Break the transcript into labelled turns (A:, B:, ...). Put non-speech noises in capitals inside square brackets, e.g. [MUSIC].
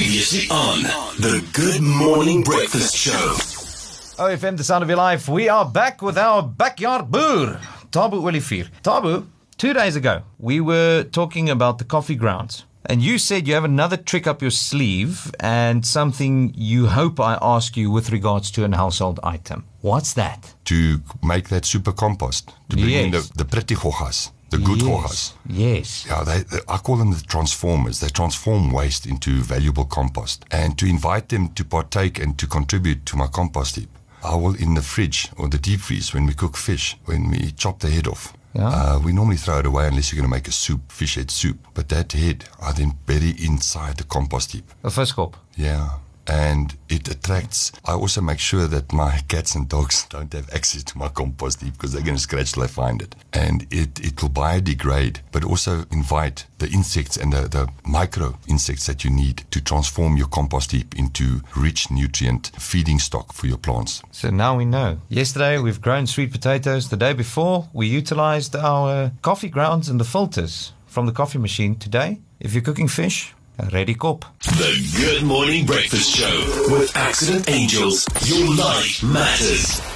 A: Previously on the Good Morning Breakfast Show.
B: Oh, OFM, the sound of your life. We are back with our backyard boer, Thabo Olivier. Thabo, two days ago, we were talking about the coffee grounds. And you said you have another trick up your sleeve and something you hope I ask you with regards to an household item. What's that?
C: to make that super compost, to bring in the, the pretty goggas, the good goggas.
B: Yes.
C: Yeah, they, they, I call them the transformers. They transform waste into valuable compost. And to invite them to partake and to contribute to my compost heap, I will in the fridge or the deep freeze when we cook fish, when we chop the head off.
B: Yeah.
C: Uh, we normally throw it away unless you're going to make a soup, fish head soup. But that head, I then bury inside the compost heap.
B: A first kop.
C: Yeah. And it attracts. I also make sure that my cats and dogs [LAUGHS] don't have access to my compost heap because they're going to scratch till they find it. And it, it will biodegrade, but also invite the insects and the, the micro insects that you need to transform your compost heap into rich nutrient feeding stock for your plants.
B: So now we know. Yesterday we've grown sweet potatoes. The day before we utilized our coffee grounds and the filters from the coffee machine. Today, if you're cooking fish, ready kop.
A: The Good Morning Breakfast Show with Accident Angels. Your life matters.